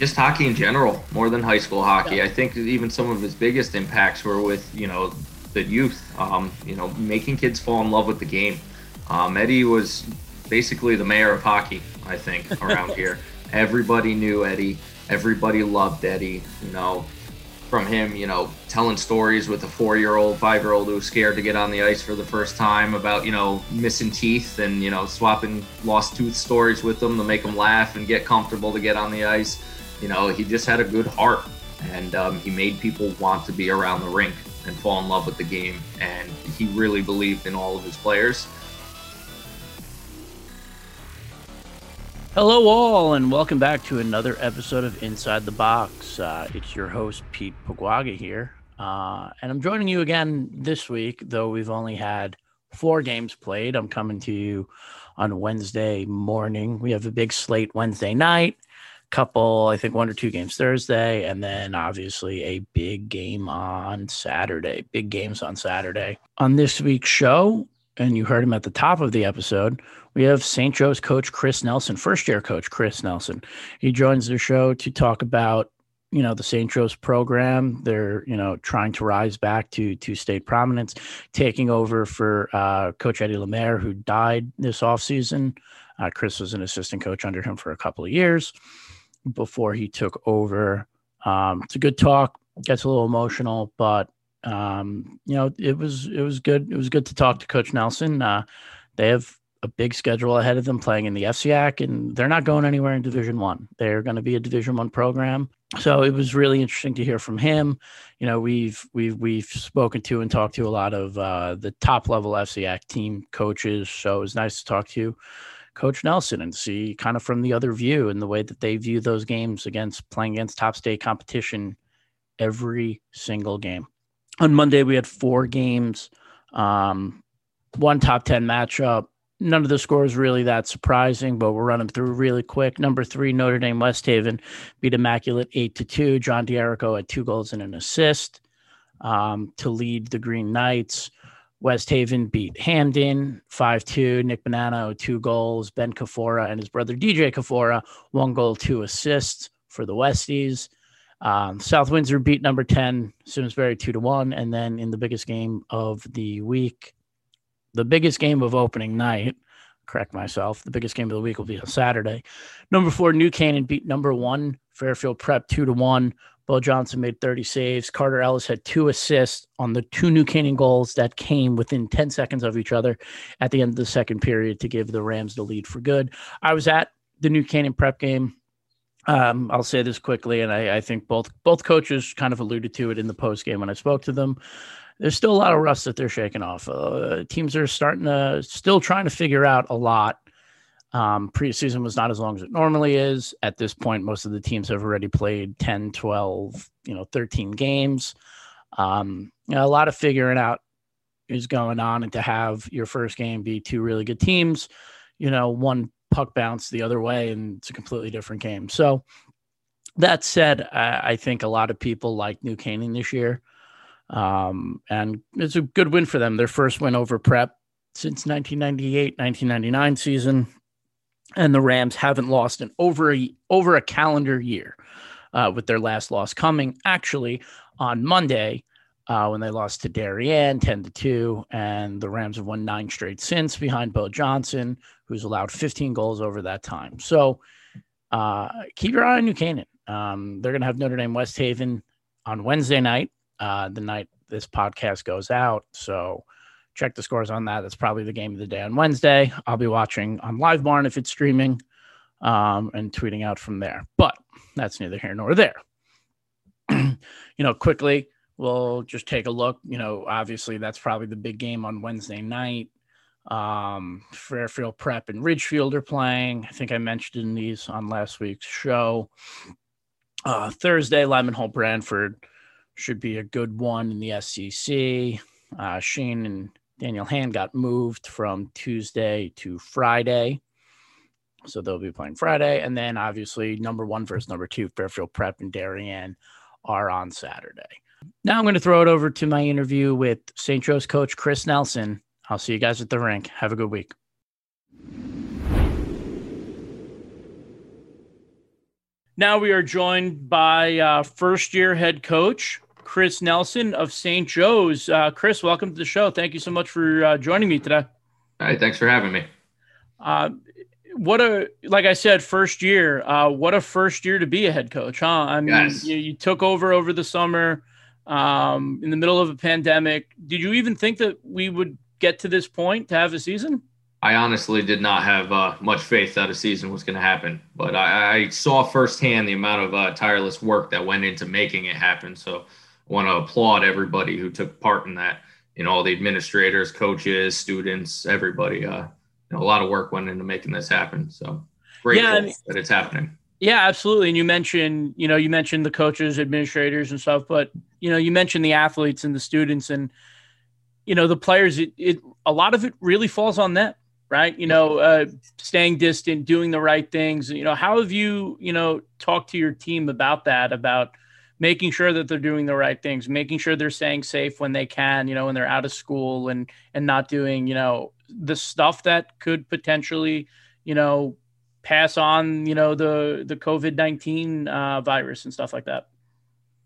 Just hockey in general, more than high school hockey. I think even some of his biggest impacts were with, you know, the youth, um, you know, making kids fall in love with the game. Um, Eddie was basically the mayor of hockey, I think, around here. Everybody knew Eddie. Everybody loved Eddie. You know, from him, you know, telling stories with a four-year-old, five-year-old who was scared to get on the ice for the first time about, you know, missing teeth and you know, swapping lost tooth stories with them to make them laugh and get comfortable to get on the ice. You know, he just had a good heart, and um, he made people want to be around the rink and fall in love with the game. And he really believed in all of his players. Hello, all, and welcome back to another episode of Inside the Box. Uh, it's your host, Pete Pogwaga here. Uh, and I'm joining you again this week, though we've only had four games played. I'm coming to you on Wednesday morning. We have a big slate Wednesday night, couple, I think one or two games Thursday, and then obviously a big game on Saturday. Big games on Saturday. On this week's show, and you heard him at the top of the episode, we have St. Joe's coach Chris Nelson, first year coach Chris Nelson. He joins the show to talk about you know the St. Joe's program. They're you know trying to rise back to to state prominence, taking over for uh, Coach Eddie Lemaire, who died this offseason. Uh, Chris was an assistant coach under him for a couple of years before he took over. Um, it's a good talk. Gets a little emotional, but um, you know it was it was good. It was good to talk to Coach Nelson. Uh, they have a big schedule ahead of them playing in the FCIAC, and they're not going anywhere in Division One. They're going to be a Division One program. So it was really interesting to hear from him. You know, we've we've we've spoken to and talked to a lot of uh, the top level FCIAC team coaches. So it was nice to talk to Coach Nelson and see kind of from the other view and the way that they view those games against playing against top state competition every single game. On Monday we had four games, um, one top ten matchup none of the scores really that surprising, but we're running through really quick. Number three, Notre Dame West Haven beat Immaculate eight to two. John D'Erico had two goals and an assist um, to lead the Green Knights. West Haven beat Hamden 5 2. Nick Bonanno, two goals. Ben Kafora and his brother DJ Kafora, one goal, two assists for the Westies. Um, South Windsor beat number 10, Simsbury 2 to 1. And then in the biggest game of the week, the biggest game of opening night. Correct myself. The biggest game of the week will be on Saturday. Number four, New Canaan beat number one Fairfield Prep two to one. Bo Johnson made 30 saves. Carter Ellis had two assists on the two New Canaan goals that came within 10 seconds of each other at the end of the second period to give the Rams the lead for good. I was at the New Canaan Prep game. Um, I'll say this quickly, and I, I, think both both coaches kind of alluded to it in the post game when I spoke to them there's still a lot of rust that they're shaking off. Uh, teams are starting to still trying to figure out a lot. Um, preseason was not as long as it normally is. At this point, most of the teams have already played 10, 12, you know, 13 games. Um, you know, a lot of figuring out is going on, and to have your first game be two really good teams, you know, one puck bounce the other way, and it's a completely different game. So, that said, I, I think a lot of people like New Canaan this year. Um, and it's a good win for them. Their first win over Prep since 1998, 1999 season. And the Rams haven't lost in over a, over a calendar year, uh, with their last loss coming actually on Monday uh, when they lost to Darien 10 to 2. And the Rams have won nine straight since behind Bo Johnson, who's allowed 15 goals over that time. So uh, keep your eye on New Canaan. Um, they're going to have Notre Dame West Haven on Wednesday night, uh, the night this podcast goes out. So check the scores on that. That's probably the game of the day on Wednesday. I'll be watching on Live Barn if it's streaming um, and tweeting out from there. But that's neither here nor there. you know, quickly, we'll just take a look. You know, obviously that's probably the big game on Wednesday night. Um, Fairfield Prep and Ridgefield are playing. I think I mentioned these on last week's show. Uh, Thursday, Lyman Hall Branford should be a good one in the SCC. Uh, Shane and Daniel Hand got moved from Tuesday to Friday. So they'll be playing Friday. And then obviously, number one versus number two, Fairfield Prep and Darien are on Saturday. Now I'm going to throw it over to my interview with St. Joe's coach Chris Nelson. I'll see you guys at the rink. Have a good week. Now we are joined by uh, first year head coach Chris Nelson of St. Joe's. Uh, Chris, welcome to the show. Thank you so much for uh, joining me today. Hi, thanks for having me. Uh, what a like I said, first year. Uh, what a first year to be a head coach, huh? I mean, yes. you, you, took over over the summer um, in the middle of a pandemic. Did you even think that we would get to this point to have a season? I honestly did not have uh, much faith that a season was going to happen, but I, I, saw firsthand the amount of uh, tireless work that went into making it happen. So want to applaud everybody who took part in that. You know, all the administrators, coaches, students, everybody. Uh, you know, a lot of work went into making this happen. So grateful yeah, I mean, that it's happening. Yeah, absolutely. And you mentioned, you know, you mentioned the coaches, administrators, and stuff, but you know, you mentioned the athletes and the students, and you know, the players. It, it a lot of it really falls on them, right? You know, uh, staying distant, doing the right things. You know, how have you, you know, talked to your team about that? About making sure that they're doing the right things, making sure they're staying safe when they can, you know, when they're out of school and and not doing, you know, the stuff that could potentially, you know, pass on, you know, the the COVID nineteen uh, virus and stuff like that?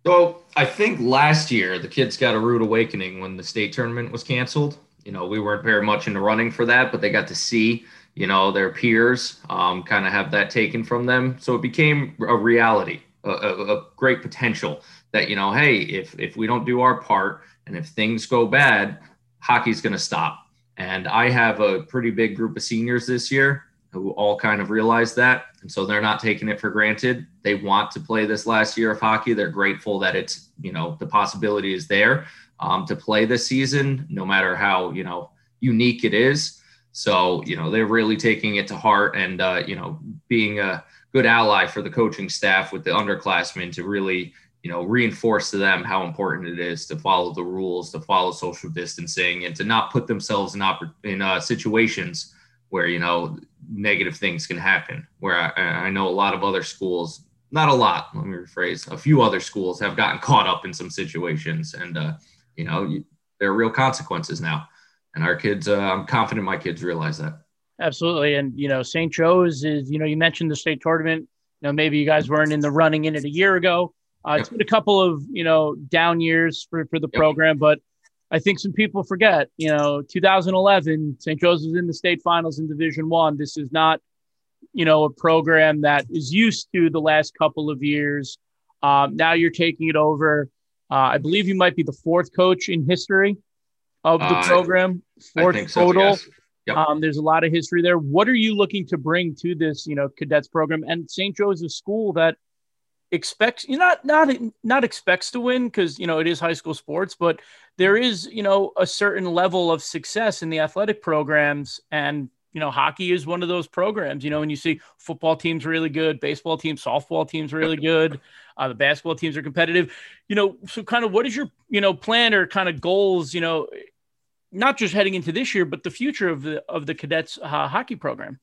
So I think last year the kids got a rude awakening when the state tournament was canceled. You know, we weren't very much in the running for that, but they got to see, you know, their peers um, kind of have that taken from them. So it became a reality, a, a, great potential that you know, hey, if if we don't do our part and if things go bad, hockey's going to stop and I have a pretty big group of seniors this year who all kind of realize that. And so they're not taking it for granted. They want to play this last year of hockey. They're grateful that it's, you know, the possibility is there um, to play this season, no matter how, you know, unique it is. So, you know, they're really taking it to heart and, uh, you know, being a good ally for the coaching staff with the underclassmen to really, you know reinforce to them how important it is to follow the rules to follow social distancing and to not put themselves in oper- in uh, situations where you know negative things can happen. Where I, I know a lot of other schools not a lot let me rephrase a few other schools have gotten caught up in some situations and uh, you know you, there are real consequences now. And our kids uh, i'm confident my kids realize that absolutely and you know st joe's is you know you mentioned the state tournament you know maybe you guys weren't in the running in it a year ago uh, It's been a couple of you know down years for for the yep. program, but I think some people forget. You know, 2011, St. Joe's was in the state finals in Division One. This is not you know a program that is used to the last couple of years. Um, now you're taking it over. Uh, I believe you might be the fourth coach in history of the uh, program, fourth so, total. Yes. Yep. Um, there's a lot of history there. What are you looking to bring to this, you know, cadets program? And St. Joe's a school that expects you not not not expects to win because you know it is high school sports but there is you know a certain level of success in the athletic programs and you know hockey is one of those programs you know when you see football teams really good baseball teams softball teams really good uh, the basketball teams are competitive you know so kind of what is your you know plan or kind of goals you know not just heading into this year but the future of the of the cadets uh, hockey program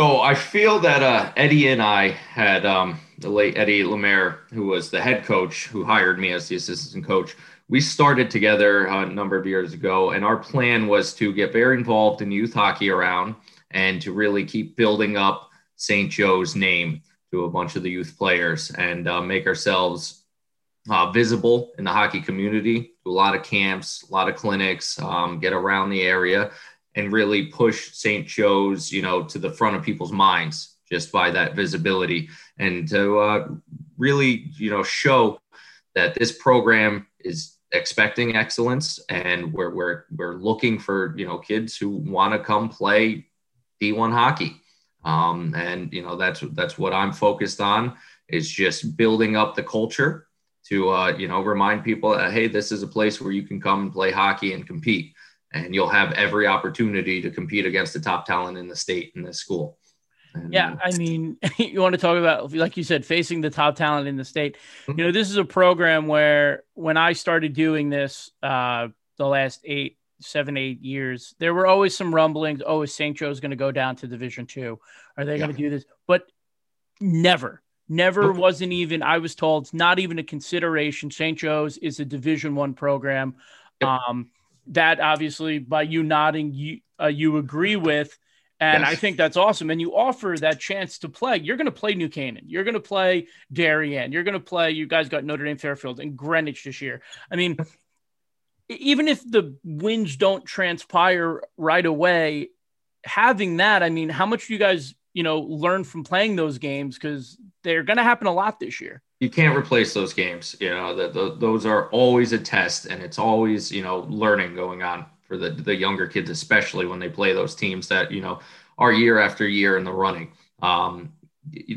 so I feel that uh, Eddie and I had um, the late Eddie Lemaire, who was the head coach who hired me as the assistant coach. We started together a number of years ago, and our plan was to get very involved in youth hockey around and to really keep building up St. Joe's name to a bunch of the youth players and uh, make ourselves uh, visible in the hockey community, do a lot of camps, a lot of clinics, um, get around the area, and really push St. Joe's, you know, to the front of people's minds just by that visibility, and to uh, really, you know, show that this program is expecting excellence, and we're we're we're looking for you know kids who want to come play D1 hockey. Um, and you know that's that's what I'm focused on is just building up the culture to uh, you know remind people that hey this is a place where you can come and play hockey and compete. And you'll have every opportunity to compete against the top talent in the state in this school. And, yeah i mean you want to talk about like you said facing the top talent in the state. Mm-hmm. you know this is a program where when i started doing this uh, the last eight seven eight years there were always some rumblings oh is st joe's going to go down to division two? Are they yeah. going to do this? But never Never wasn't even. I was told it's not even a consideration. St. Joe's is a Division One program. Um, that obviously, by you nodding, you uh, you agree with, and yes. I think that's awesome. And you offer that chance to play. You're going to play New Canaan. You're going to play Darien. You're going to play. You guys got Notre Dame, Fairfield, and Greenwich this year. I mean, even if the wins don't transpire right away, having that, I mean, how much do you guys you know learn from playing those games because they're going to happen a lot this year. You can't replace those games. You know, the, the, those are always a test, and it's always you know learning going on for the the younger kids, especially when they play those teams that you know are year after year in the running. Um,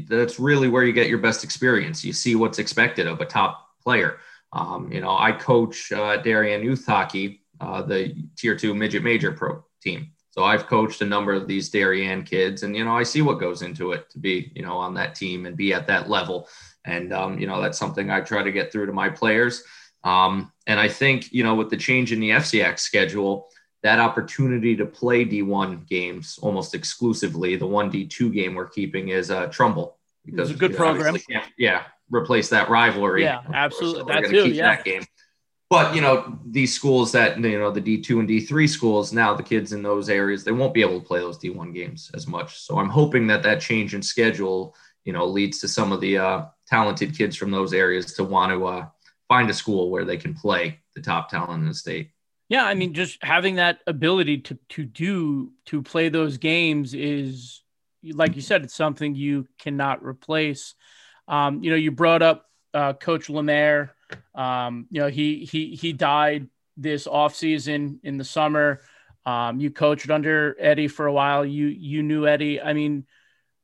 that's really where you get your best experience. You see what's expected of a top player. Um, you know, I coach uh, Darien youth hockey, uh, the tier two midget major pro team. So I've coached a number of these Darien kids, and you know I see what goes into it to be you know on that team and be at that level, and um, you know that's something I try to get through to my players. Um, and I think you know with the change in the FCX schedule, that opportunity to play D1 games almost exclusively, the one D2 game we're keeping is uh, Trumbull because it's a good program. Yeah, replace that rivalry. Yeah, absolutely. So that too. Yeah. That game but you know these schools that you know the d2 and d3 schools now the kids in those areas they won't be able to play those d1 games as much. So i'm hoping that that change in schedule you know leads to some of the uh, talented kids from those areas to want to uh, find a school where they can play the top talent in the state. Yeah i mean just having that ability to to do to play those games is like you said it's something you cannot replace. Um, you know you brought up uh, coach lemaire um, you know, he he he died this off season in the summer. Um, you coached under Eddie for a while. You you knew Eddie. I mean,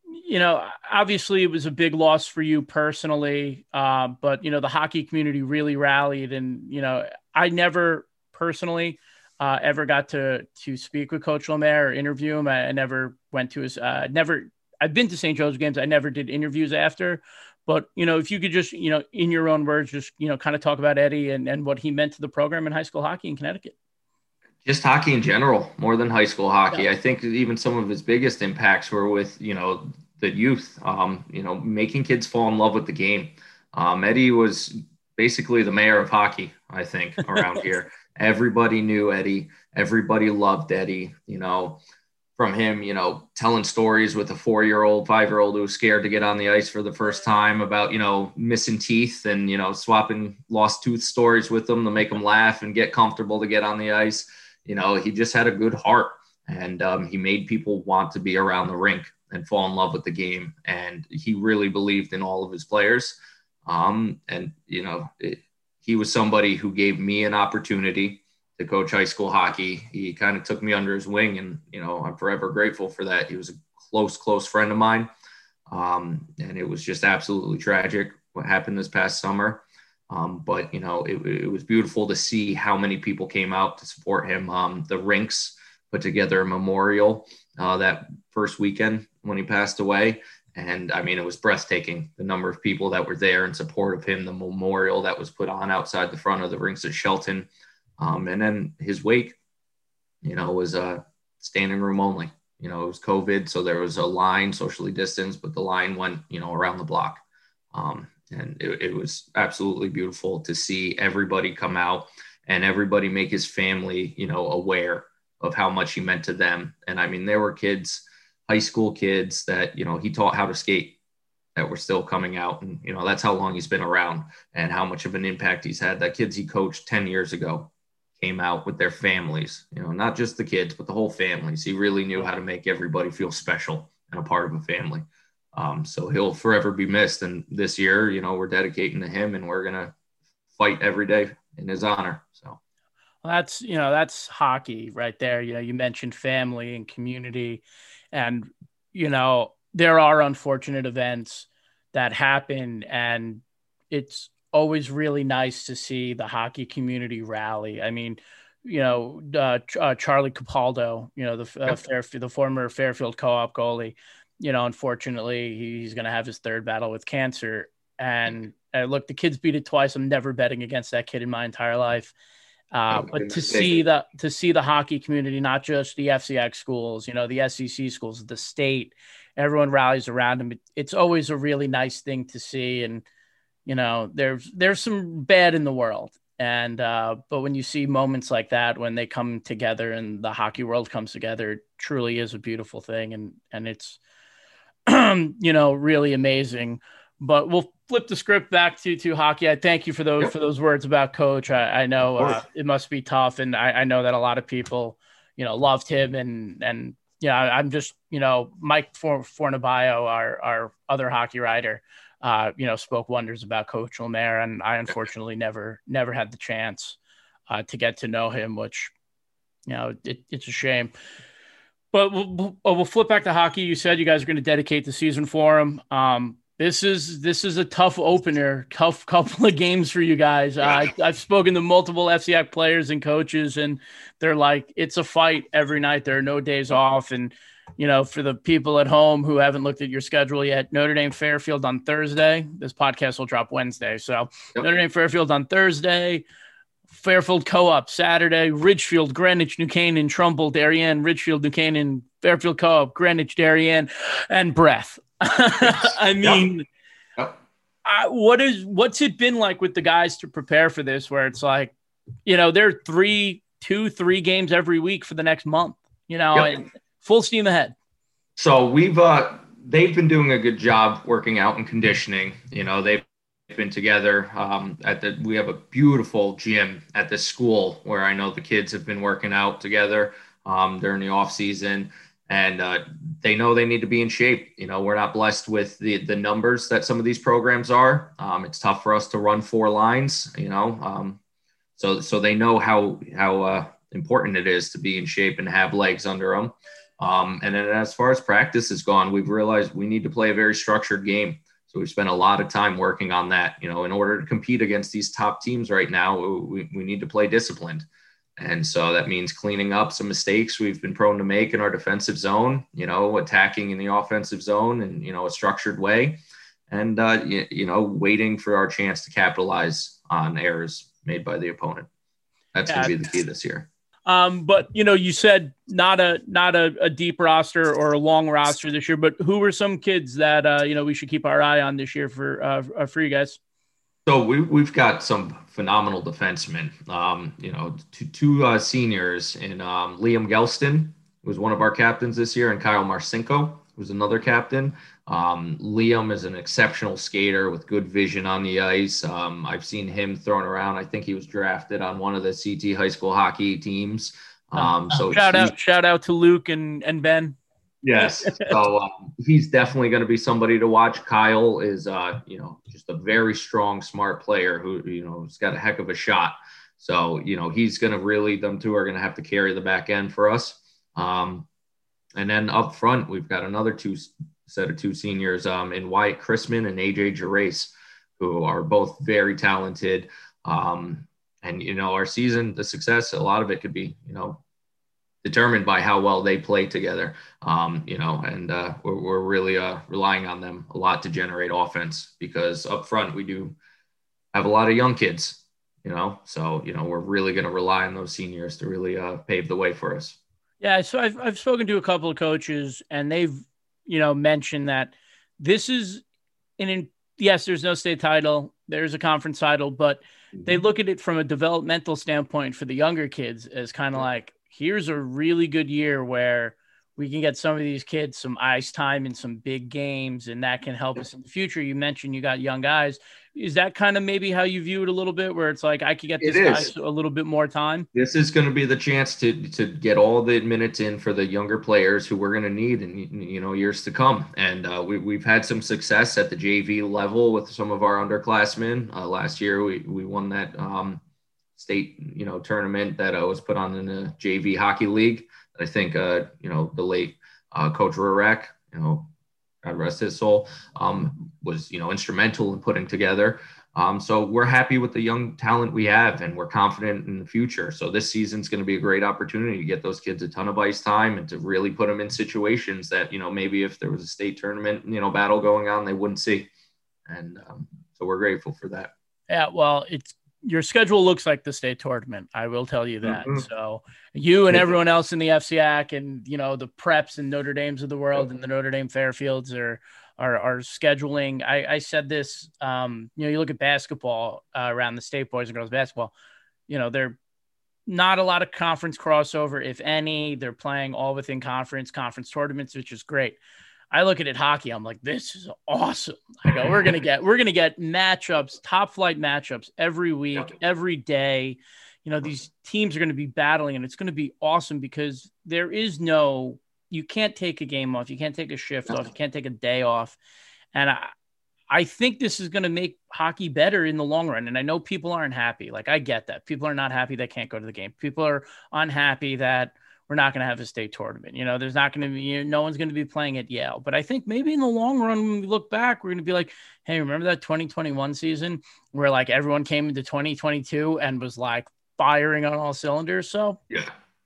you know, obviously it was a big loss for you personally, uh, but you know the hockey community really rallied, and you know I never personally uh, ever got to to speak with Coach Lemaire or interview him. I, I never went to his uh, never. I've been to St. Joe's games. I never did interviews after, but you know, if you could just you know, in your own words, just you know, kind of talk about Eddie and, and what he meant to the program in high school hockey in Connecticut. Just hockey in general, more than high school hockey. Yeah. I think even some of his biggest impacts were with you know the youth. Um, you know, making kids fall in love with the game. Um, Eddie was basically the mayor of hockey. I think around here, everybody knew Eddie. Everybody loved Eddie. You know, from him, you know, telling stories with a four year old, five year old who was scared to get on the ice for the first time about, you know, missing teeth and, you know, swapping lost tooth stories with them to make them laugh and get comfortable to get on the ice. You know, he just had a good heart and um, he made people want to be around the rink and fall in love with the game. And he really believed in all of his players. Um, and, you know, it, he was somebody who gave me an opportunity to coach high school hockey. He kind of took me under his wing, and you know I'm forever grateful for that. He was a close, close friend of mine, um, and it was just absolutely tragic what happened this past summer. Um, but you know it, it, was beautiful to see how many people came out to support him. Um, the rinks put together a memorial uh, that first weekend when he passed away. And I mean, it was breathtaking the number of people that were there in support of him, the memorial that was put on outside the front of the rinks at Shelton. Um, and then his wake, you know, was uh, standing room only. You know, it was COVID, so there was a line, socially distanced, but the line went, you know, around the block. Um, and it, it was absolutely beautiful to see everybody come out and everybody make his family, you know, aware of how much he meant to them. And I mean, there were kids, high school kids that, you know, he taught how to skate that were still coming out. And, you know, that's how long he's been around and how much of an impact he's had. That kids he coached 10 years ago came out with their families, you know, not just the kids, but the whole families. He really knew how to make everybody feel special and a part of a family. Um, so he'll forever be missed. And this year, you know, we're dedicating to him and we're going to fight every day in his honor. So well, that's, you know, that's hockey right there. You know, you mentioned family and community and, you know, there are unfortunate events that happen and it's always really nice to see the hockey community rally. I mean, you know, uh, uh, Charlie Capaldo, you know, the uh, Fairfield, the former Fairfield co-op goalie, you know, unfortunately he's going to have his third battle with cancer. And uh, look, the kid's beat it twice. I'm never betting against that kid in my entire life. Uh, but to see the to see the hockey community, not just the FCX schools, you know, the SCC schools, the state, everyone rallies around him. It's always a really nice thing to see. And you know, there's there's some bad in the world, and uh, but when you see moments like that, when they come together and the hockey world comes together, it truly is a beautiful thing, and and it's you know really amazing. But we'll flip the script back to to hockey. I thank you for those yep. for those words about Coach. I, I know uh, it must be tough, and I, I, know that a lot of people, you know, loved him, and and yeah, I'm just you know Mike For Fornabaio, our our other hockey writer, uh, you know, spoke wonders about Coach Lemaire, and I unfortunately never never had the chance uh, to get to know him, which you know it, it's a shame. But we'll, we'll flip back to hockey. You said you guys are going to dedicate the season for him. Um, this is this is a tough opener, tough couple of games for you guys. Uh, I, I've spoken to multiple FCX players and coaches, and they're like, it's a fight every night. There are no days off, and you know, for the people at home who haven't looked at your schedule yet, Notre Dame Fairfield on Thursday. This podcast will drop Wednesday, so yep. Notre Dame Fairfield on Thursday. Fairfield Co-op Saturday, Ridgefield, Greenwich, New Canaan, Trumbull, Darien, Ridgefield, New Canaan, Fairfield Co-op, Greenwich, Darien, and Breath. I mean, yep. I, what is what's it been like with the guys to prepare for this? Where it's like, you know, they're three, two, three games every week for the next month. You know, and full steam ahead. So we've uh, they've been doing a good job working out and conditioning. You know, they've been together um, at the we have a beautiful gym at the school where I know the kids have been working out together um, during the off season and uh, they know they need to be in shape. You know, we're not blessed with the the numbers that some of these programs are. Um, it's tough for us to run four lines. You know, um, so so they know how how uh, important it is to be in shape and have legs under them. Um, and then as far as practice has gone, we've realized we need to play a very structured game. So we've spent a lot of time working on that. You know, in order to compete against these top teams right now, we, we need to play disciplined. And so that means cleaning up some mistakes we've been prone to make in our defensive zone, you know, attacking in the offensive zone in, you know, a structured way. And, uh, you, you know, waiting for our chance to capitalize on errors made by the opponent. That's yeah. going to be the key this year. Um, but you know, you said not a not a, a, deep roster or a long roster this year. But who were some kids that uh, you know we should keep our eye on this year for uh, for you guys? So we, we've got some phenomenal defensemen. Um, you know, two, two uh, seniors in um, Liam Gelston, was one of our captains this year, and Kyle Marcinko was another captain. Um, Liam is an exceptional skater with good vision on the ice. Um, I've seen him thrown around. I think he was drafted on one of the CT high school hockey teams. Um, so shout out, shout out to Luke and, and Ben. Yes. So um, he's definitely going to be somebody to watch. Kyle is, uh, you know, just a very strong, smart player who, you know, has got a heck of a shot. So, you know, he's going to really, them two are going to have to carry the back end for us. Um, and then up front, we've got another two set of two seniors um, in Wyatt Chrisman and AJ Gerace, who are both very talented. Um, and, you know, our season, the success, a lot of it could be, you know, determined by how well they play together. Um, you know, and uh, we're, we're really uh, relying on them a lot to generate offense because up front we do have a lot of young kids. You know, so you know we're really going to rely on those seniors to really uh, pave the way for us. Yeah, so I've I've spoken to a couple of coaches, and they've you know mention that this is an in, yes, there's no state title, there's a conference title, but they mm-hmm. look at it from a developmental standpoint for the younger kids as kind of like here's a really good year where we can get some of these kids some ice time in some big games, and that can help us in the future. You mentioned you got young guys. Is that kind of maybe how you view it a little bit, where it's like I could get this guys a little bit more time? This is going to be the chance to to get all the minutes in for the younger players who we're going to need in you know years to come. And uh, we we've had some success at the JV level with some of our underclassmen. Uh, last year we we won that um, state you know tournament that uh, was put on in the JV hockey league. I think, uh, you know, the late uh, Coach Rurek, you know, rest his soul, um, was, you know, instrumental in putting together. Um, so we're happy with the young talent we have and we're confident in the future. So this season's going to be a great opportunity to get those kids a ton of ice time and to really put them in situations that, you know, maybe if there was a state tournament, you know, battle going on, they wouldn't see. And um, so we're grateful for that. Yeah, well, it's your schedule looks like the state tournament. I will tell you that. Mm-hmm. So you and everyone else in the FCIAC and you know the preps and Notre Dames of the world and the Notre Dame Fairfields are are, are scheduling. I, I said this. Um, you know, you look at basketball uh, around the state boys and girls basketball. You know, they're not a lot of conference crossover, if any. They're playing all within conference conference tournaments, which is great. I look at it hockey. I'm like, this is awesome. I go, we're gonna get we're gonna get matchups, top flight matchups every week, every day. You know, these teams are to be battling, and it's to be awesome because there is no you can't take a game off, you can't take a shift off, you can't take a day off, and I I think this is to make hockey better in the long run. And I know people aren't happy. Like I get that people are not happy they can't go to the game. People are unhappy that we're not going to have a state tournament. You know, there's not going to be, you know, no one's going to be playing at Yale. But I think maybe in the long run, when we look back, we're going to be like, hey, remember that 2021 season where like everyone came into 2022 and was like firing on all cylinders? So, yeah.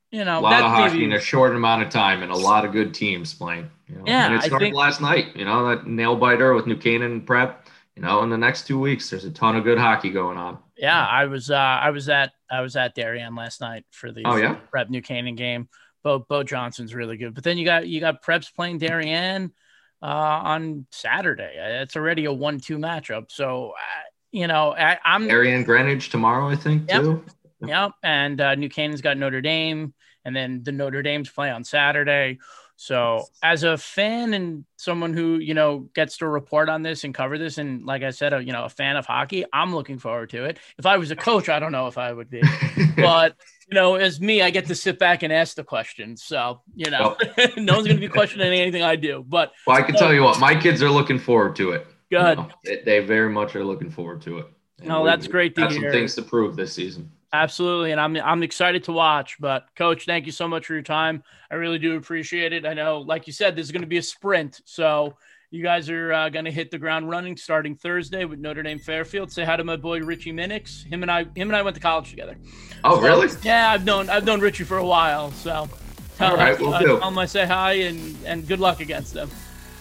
You know, a lot of hockey maybe, in a short amount of time and a lot of good teams playing. You know? Yeah. And it started think, last night, you know, that nail biter with New Canaan prep. You know, in the next two weeks, there's a ton of good hockey going on. Yeah, I was uh, I was at I was at Darien last night for the oh, yeah? Prep New Canaan game. Bo Bo Johnson's really good, but then you got you got Preps playing Darien uh, on Saturday. It's already a one-two matchup. So uh, you know I, am Darien Greenwich tomorrow, I think yep, too. Yep, and uh, New Canaan's got Notre Dame, and then the Notre Dame's play on Saturday. So, as a fan and someone who you know gets to report on this and cover this, and like I said, a, you know, a fan of hockey, I'm looking forward to it. If I was a coach, I don't know if I would be, but you know, as me, I get to sit back and ask the questions. So, you know, well, no one's going to be questioning anything I do. But well, I can tell you what, my kids are looking forward to it. Good. You know, they, they, very much are looking forward to it. And no, that's great to hear. Some things to prove this season. Absolutely, and I'm I'm excited to watch. But coach, thank you so much for your time. I really do appreciate it. I know, like you said, this is going to be a sprint, so you guys are uh, going to hit the ground running starting Thursday with Notre Dame Fairfield. Say hi to my boy Richie Minix. Him and I, him and I went to college together. Oh, so, really? Yeah, I've known I've known Richie for a while. So tell, All right, we'll uh, do. tell him I say hi and and good luck against them.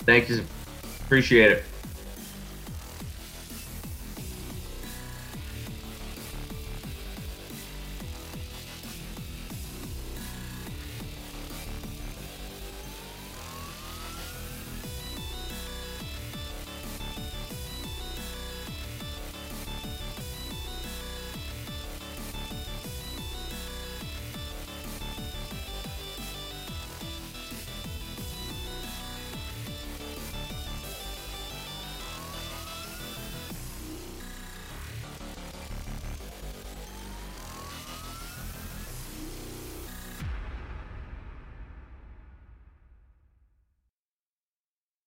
Thank you. Appreciate it.